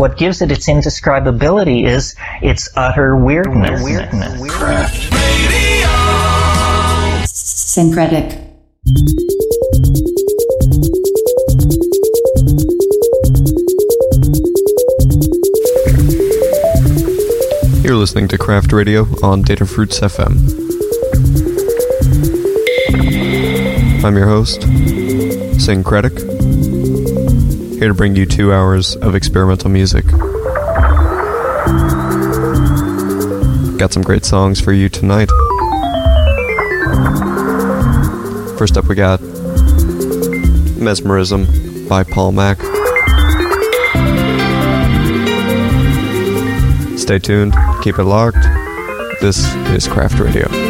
What gives it its indescribability is its utter weirdness. weirdness. Synkretic. You're listening to Craft Radio on Datafruits FM. I'm your host, Synkretic, here to bring you two hours of experimental music. Got some great songs for you tonight. First up, we got Mesmerism by Paul Mac. Stay tuned, keep it locked. This is Craft Radio.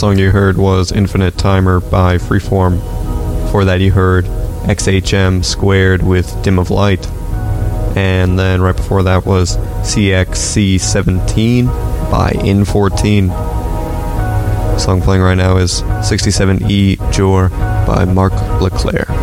Song you heard was Infinite Timer by Freeform. Before that, you heard XHM Squared with Dim of Light. And then right before that was CXC17 by In14. The song playing right now is 67E Jour by Mark Leclerc.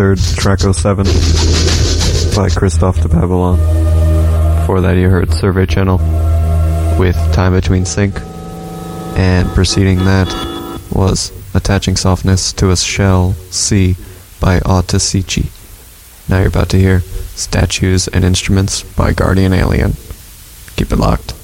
Heard track 07 by Christoph de Babylon. Before that, you heard Survey Channel with Time Between Sync. And preceding that was Attaching Softness to a Shell C by Autasici. Now you're about to hear Statues and Instruments by Guardian Alien. Keep it locked.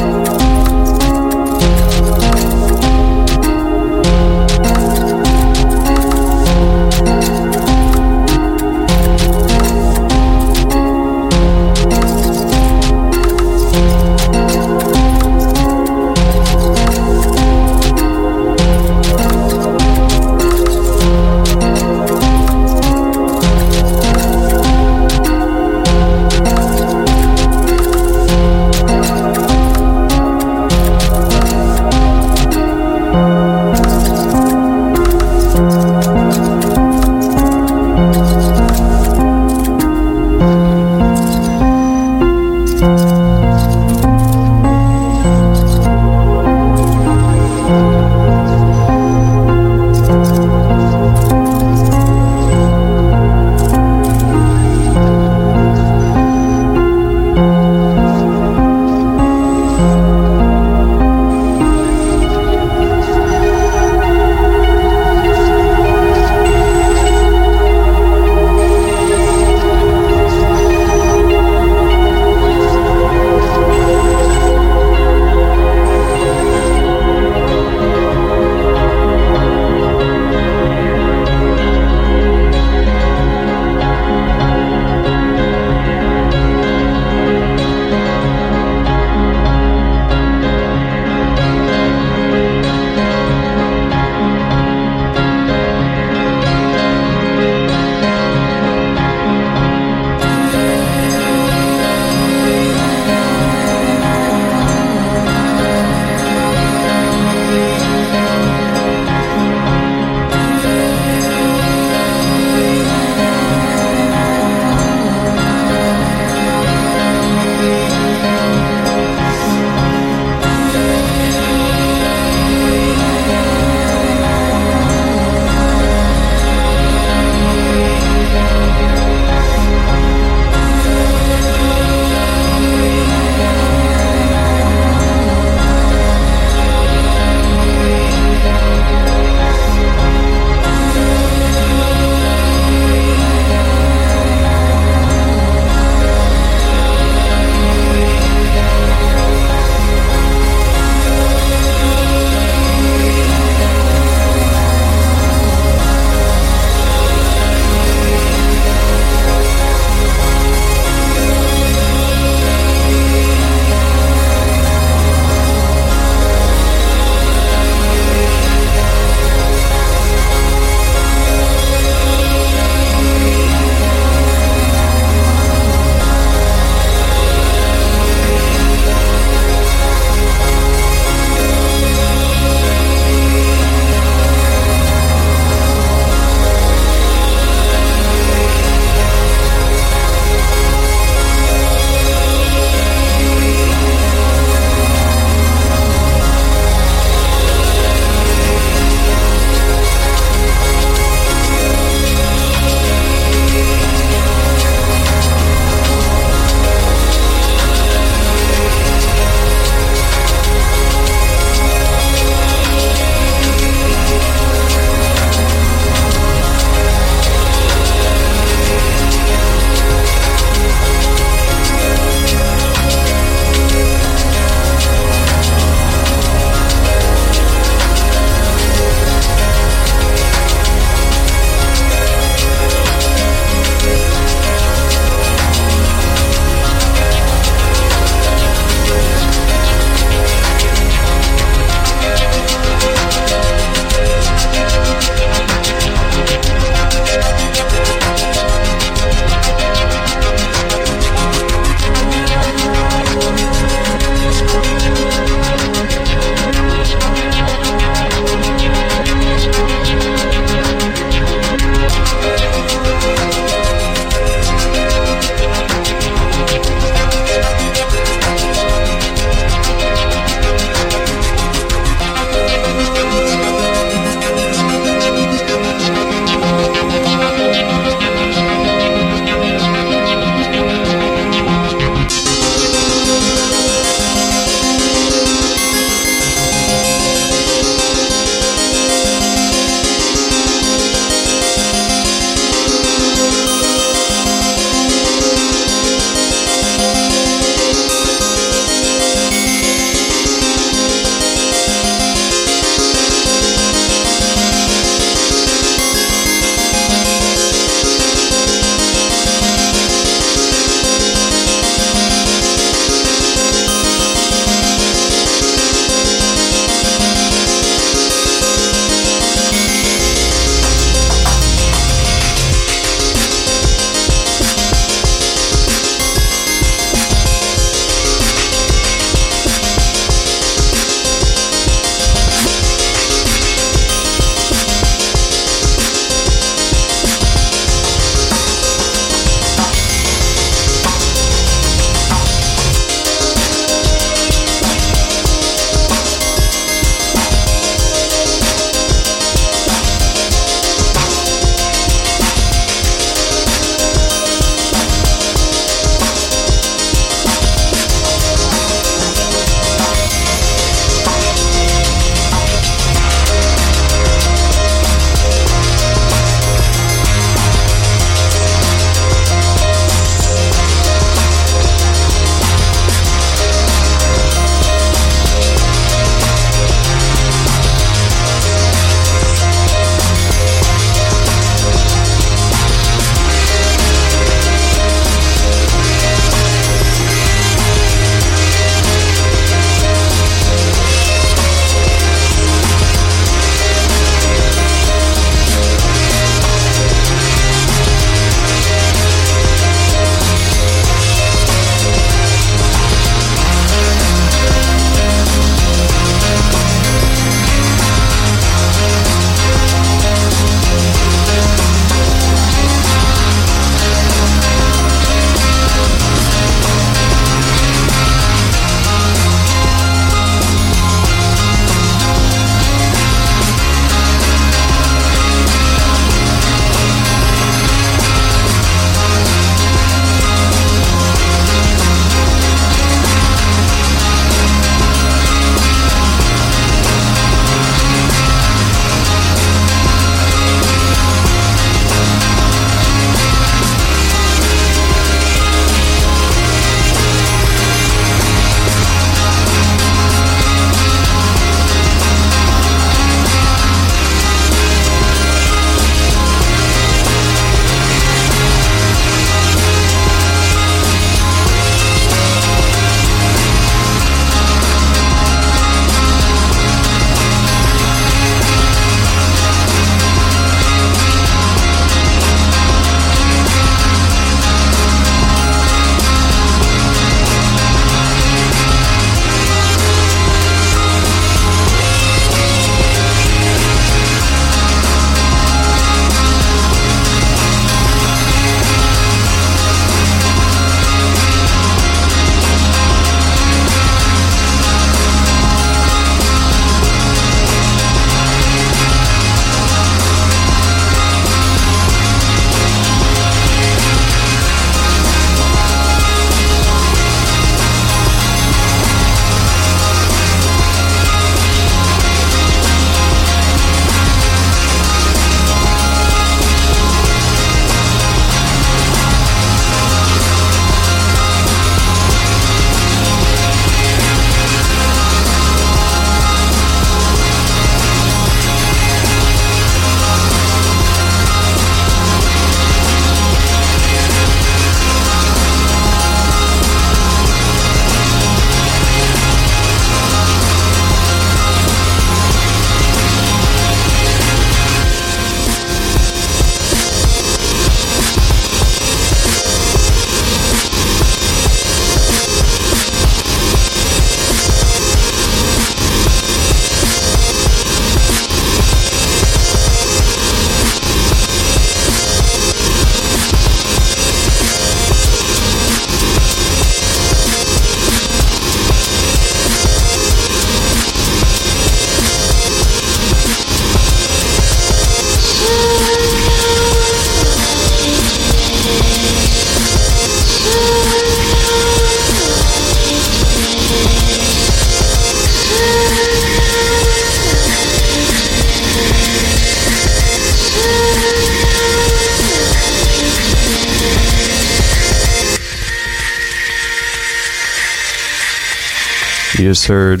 Heard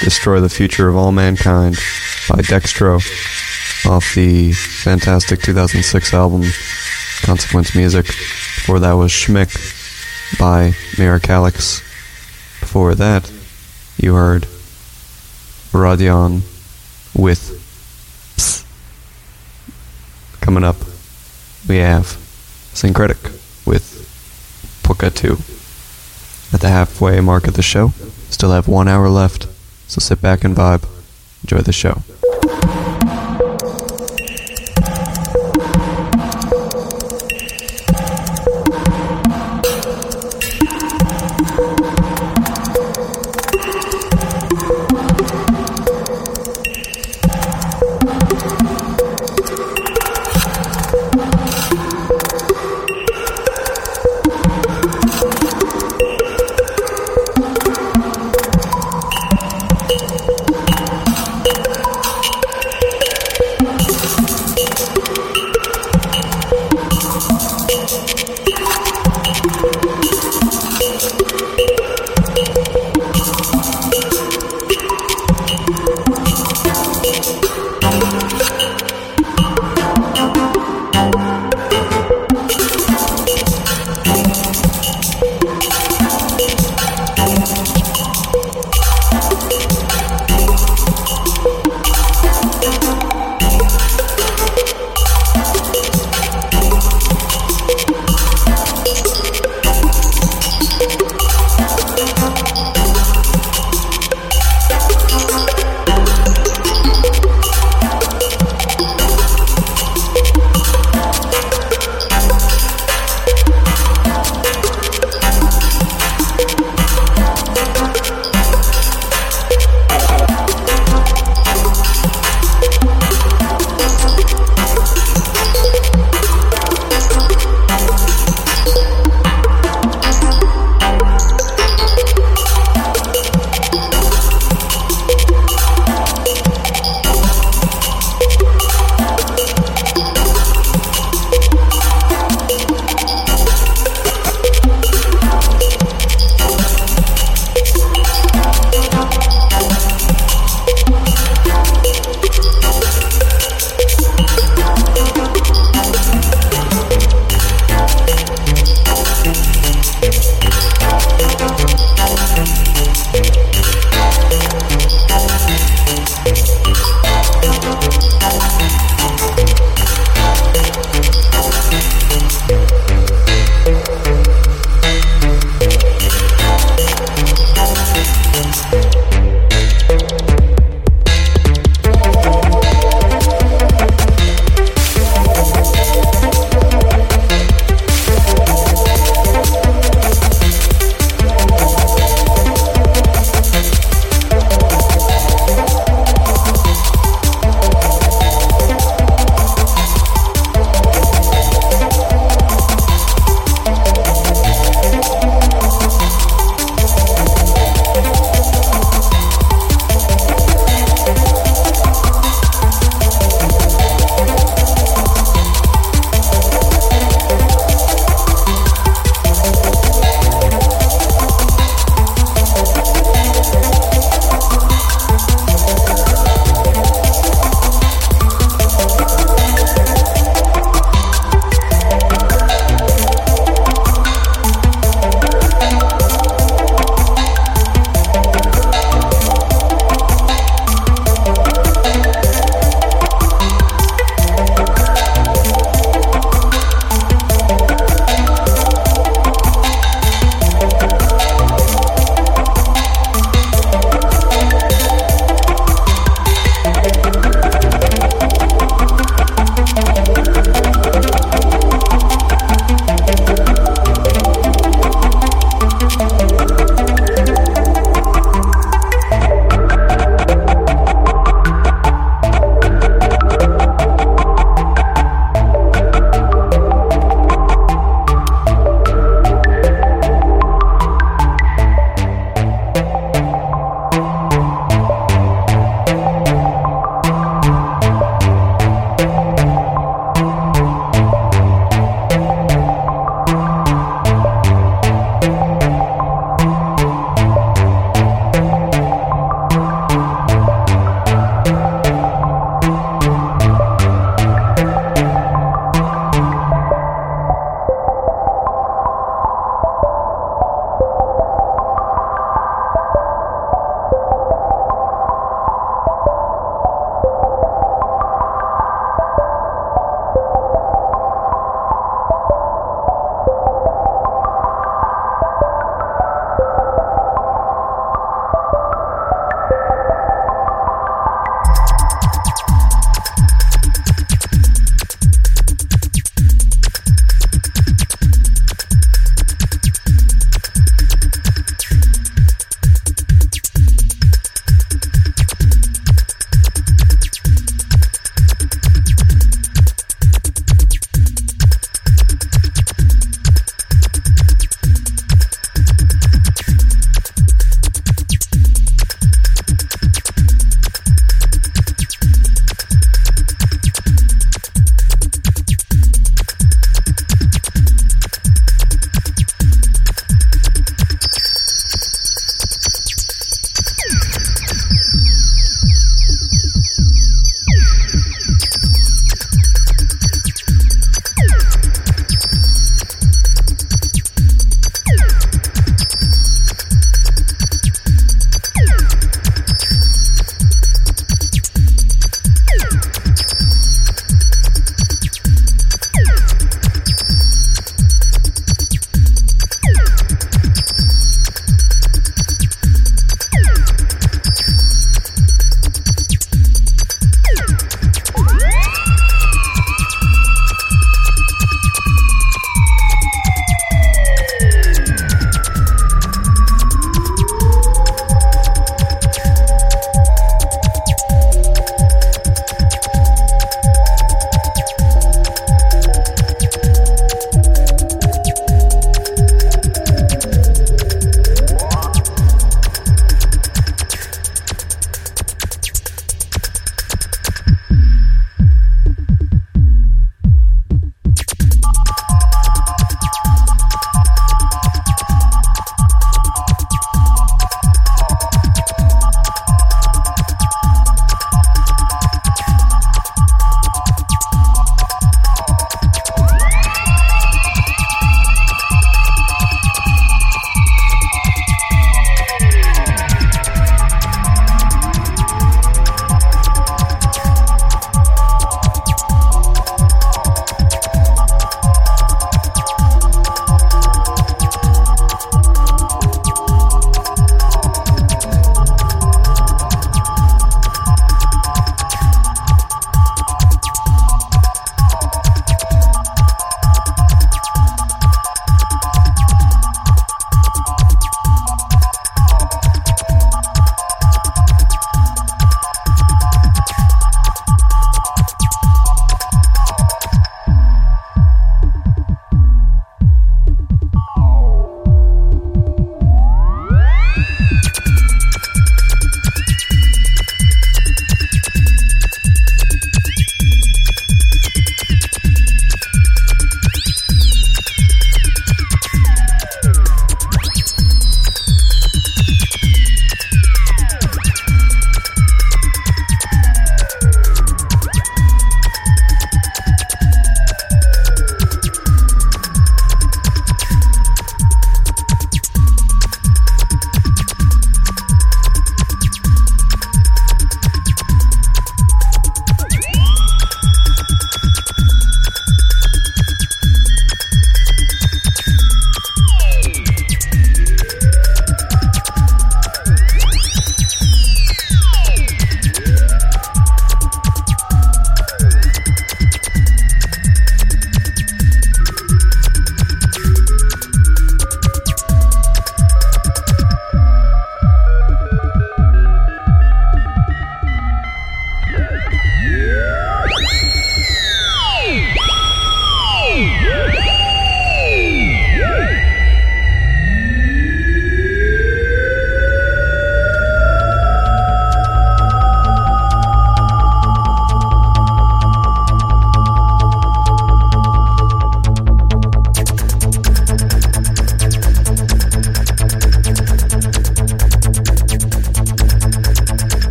Destroy the Future of All Mankind by Dextro off the fantastic 2006 album Consequence Music. Before that was Schmick by Miracalix. Before that, you heard Radion with Ps. Coming up, we have Synkretic with Puka 2. At the halfway mark of the show, still have one hour left, so sit back and vibe. Enjoy the show.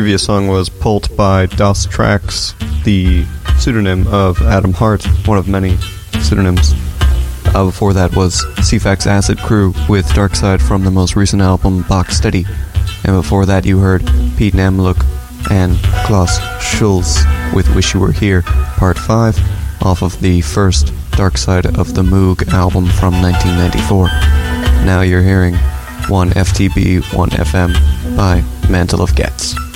Previous song was Pult by Das Tracks, the pseudonym of Adam Hart, one of many pseudonyms. Uh, before that was CFAX Acid Crew with Dark Side from the most recent album Box Steady. And before that you heard Pete Namlook and Klaus Schulze with Wish You Were Here, Part 5, off of the first Dark Side of the Moog album from 1994. Now you're hearing 1 FTB 1 FM by Mantle of Getz.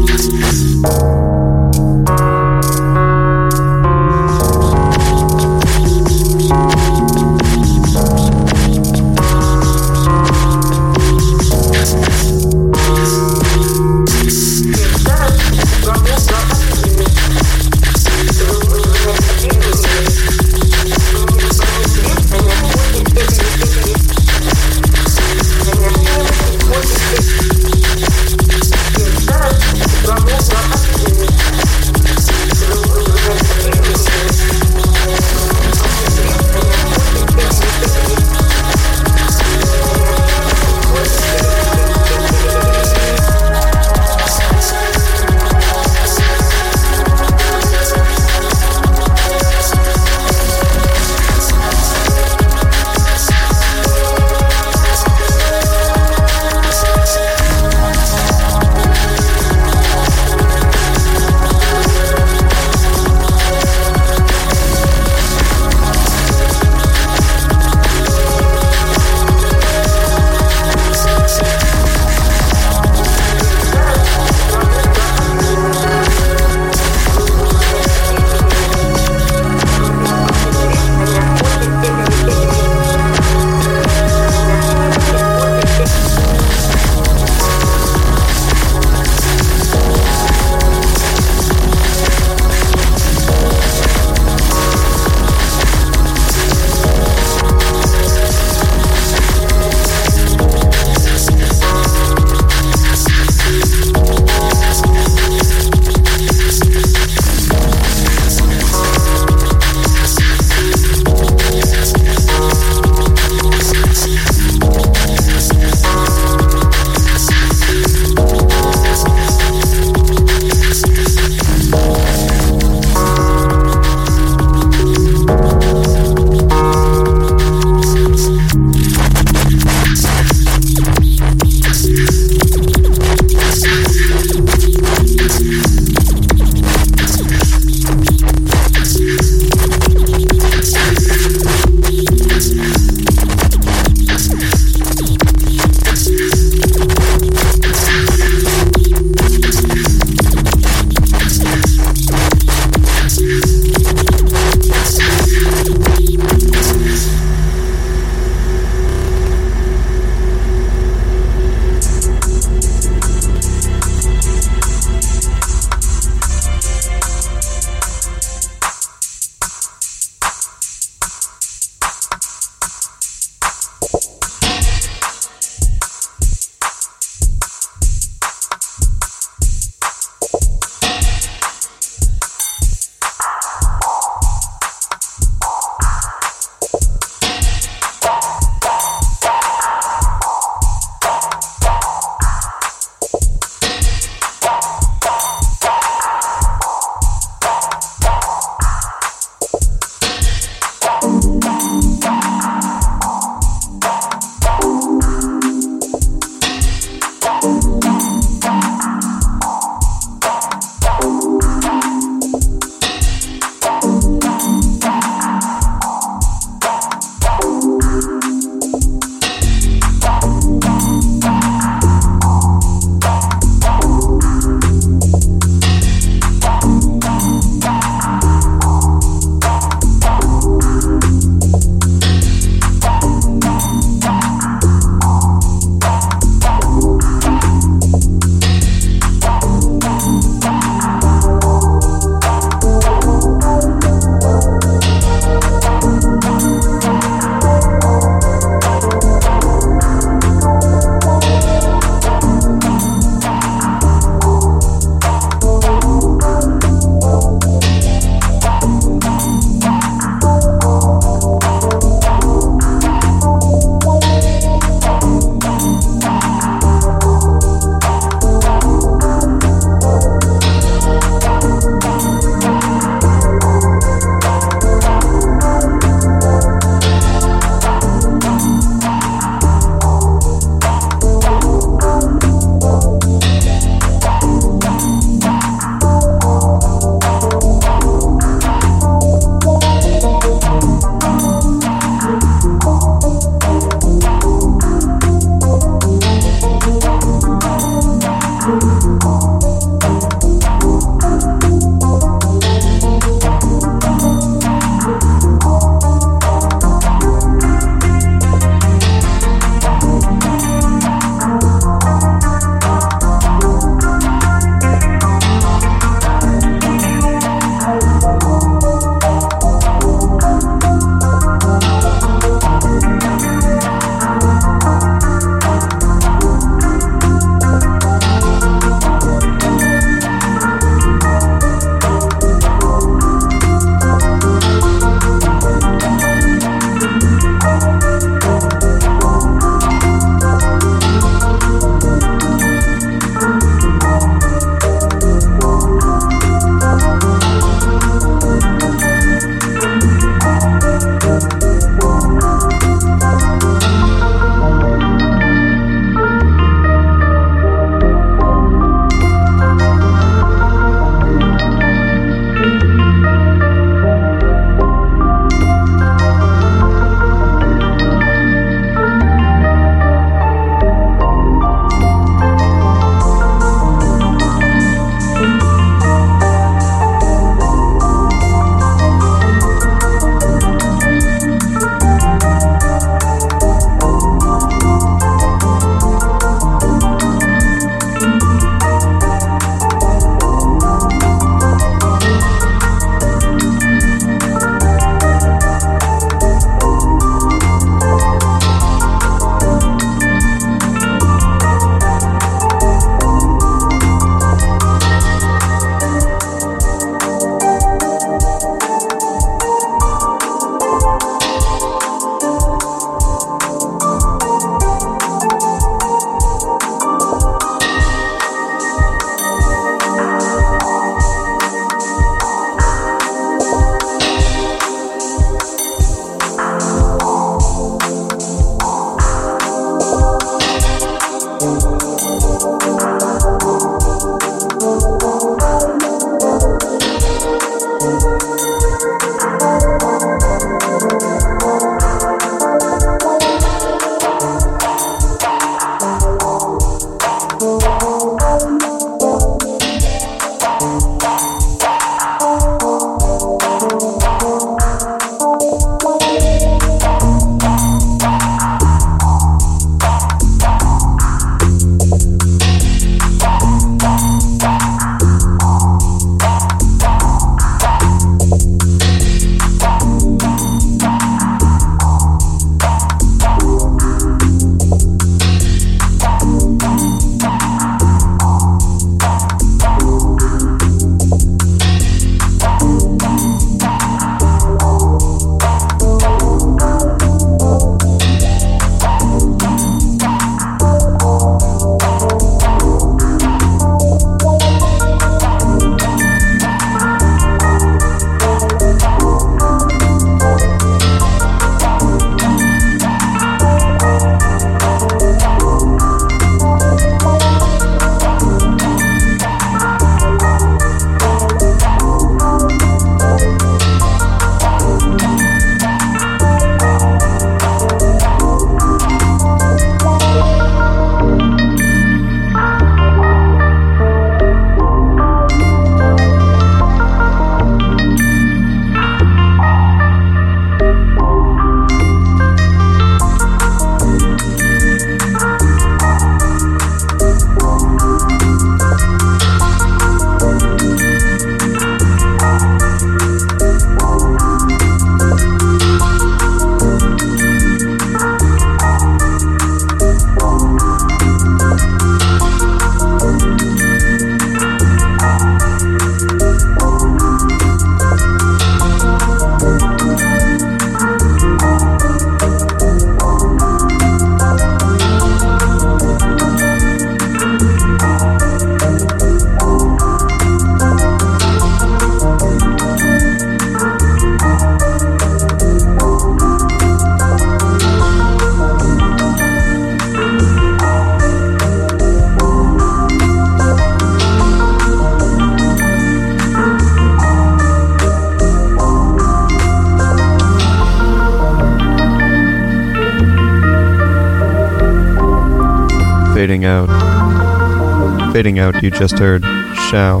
Out, you just heard Shao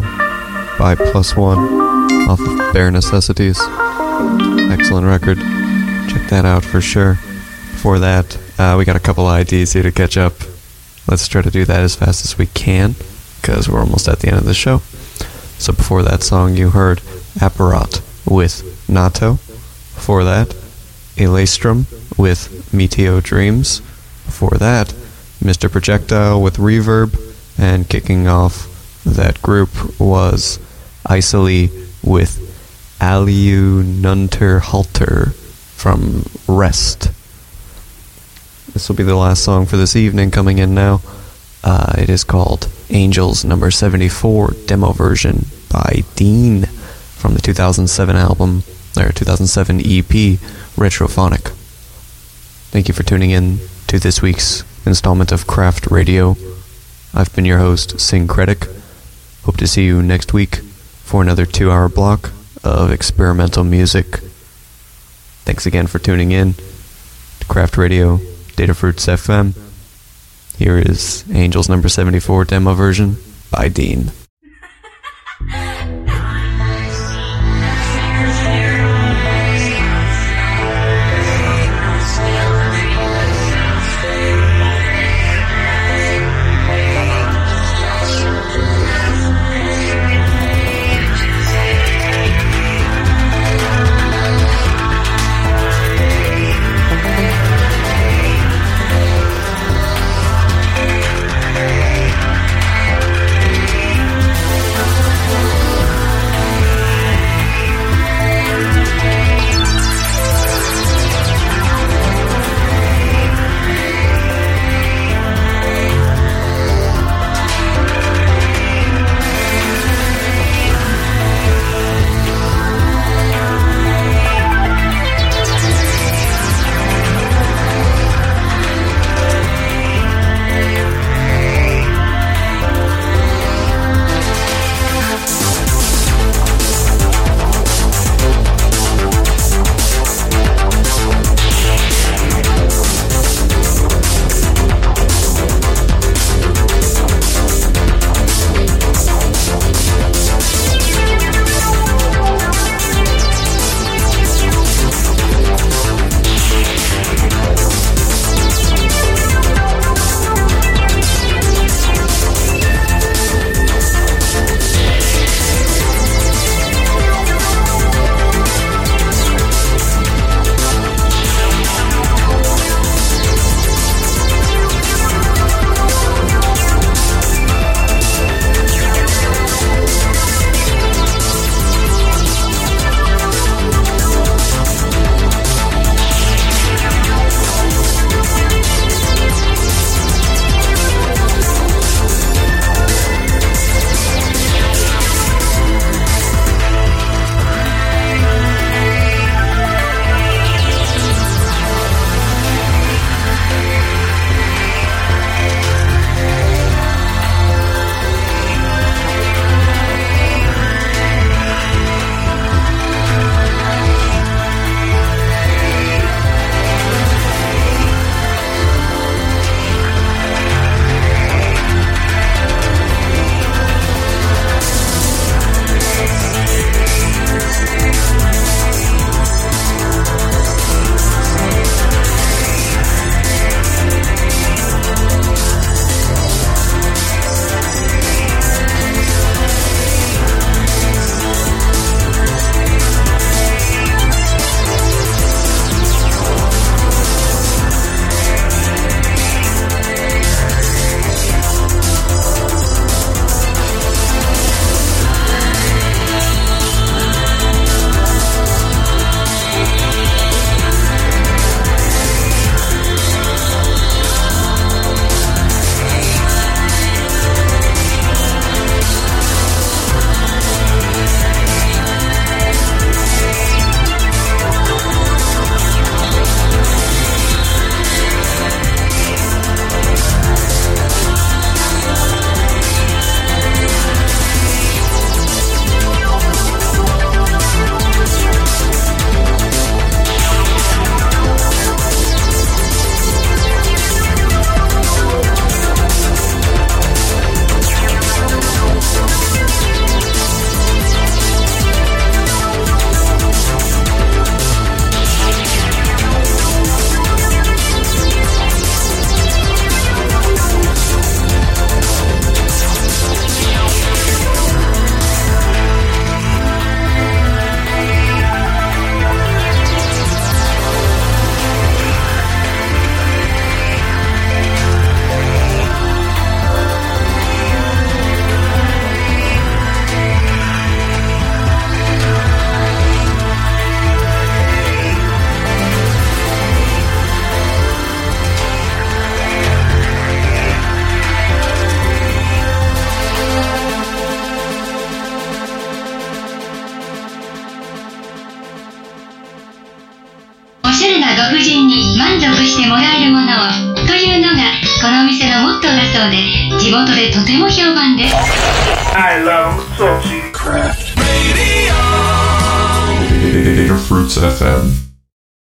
by Plus One off of Bare Necessities. Excellent record. Check that out for sure. Before that, uh, we got a couple IDs here to catch up. Let's try to do that as fast as we can, because we're almost at the end of the show. So before that song, you heard Apparat with Nato. Before that, Elastrum with Meteo Dreams. Before that, Mr. Projectile with Reverb. And kicking off that group was Isoli with Aliu Nunter Halter from Rest. This will be the last song for this evening coming in now. Uh, it is called Angels number 74 demo version by Dean from the 2007 album, or 2007 EP, Retrophonic. Thank you for tuning in to this week's installment of Craft Radio. I've been your host, Synkretic. Hope to see you next week for another two hour block of experimental music. Thanks again for tuning in to Craft Radio, Datafruits FM. Here is Angels number 74 demo version by Dean.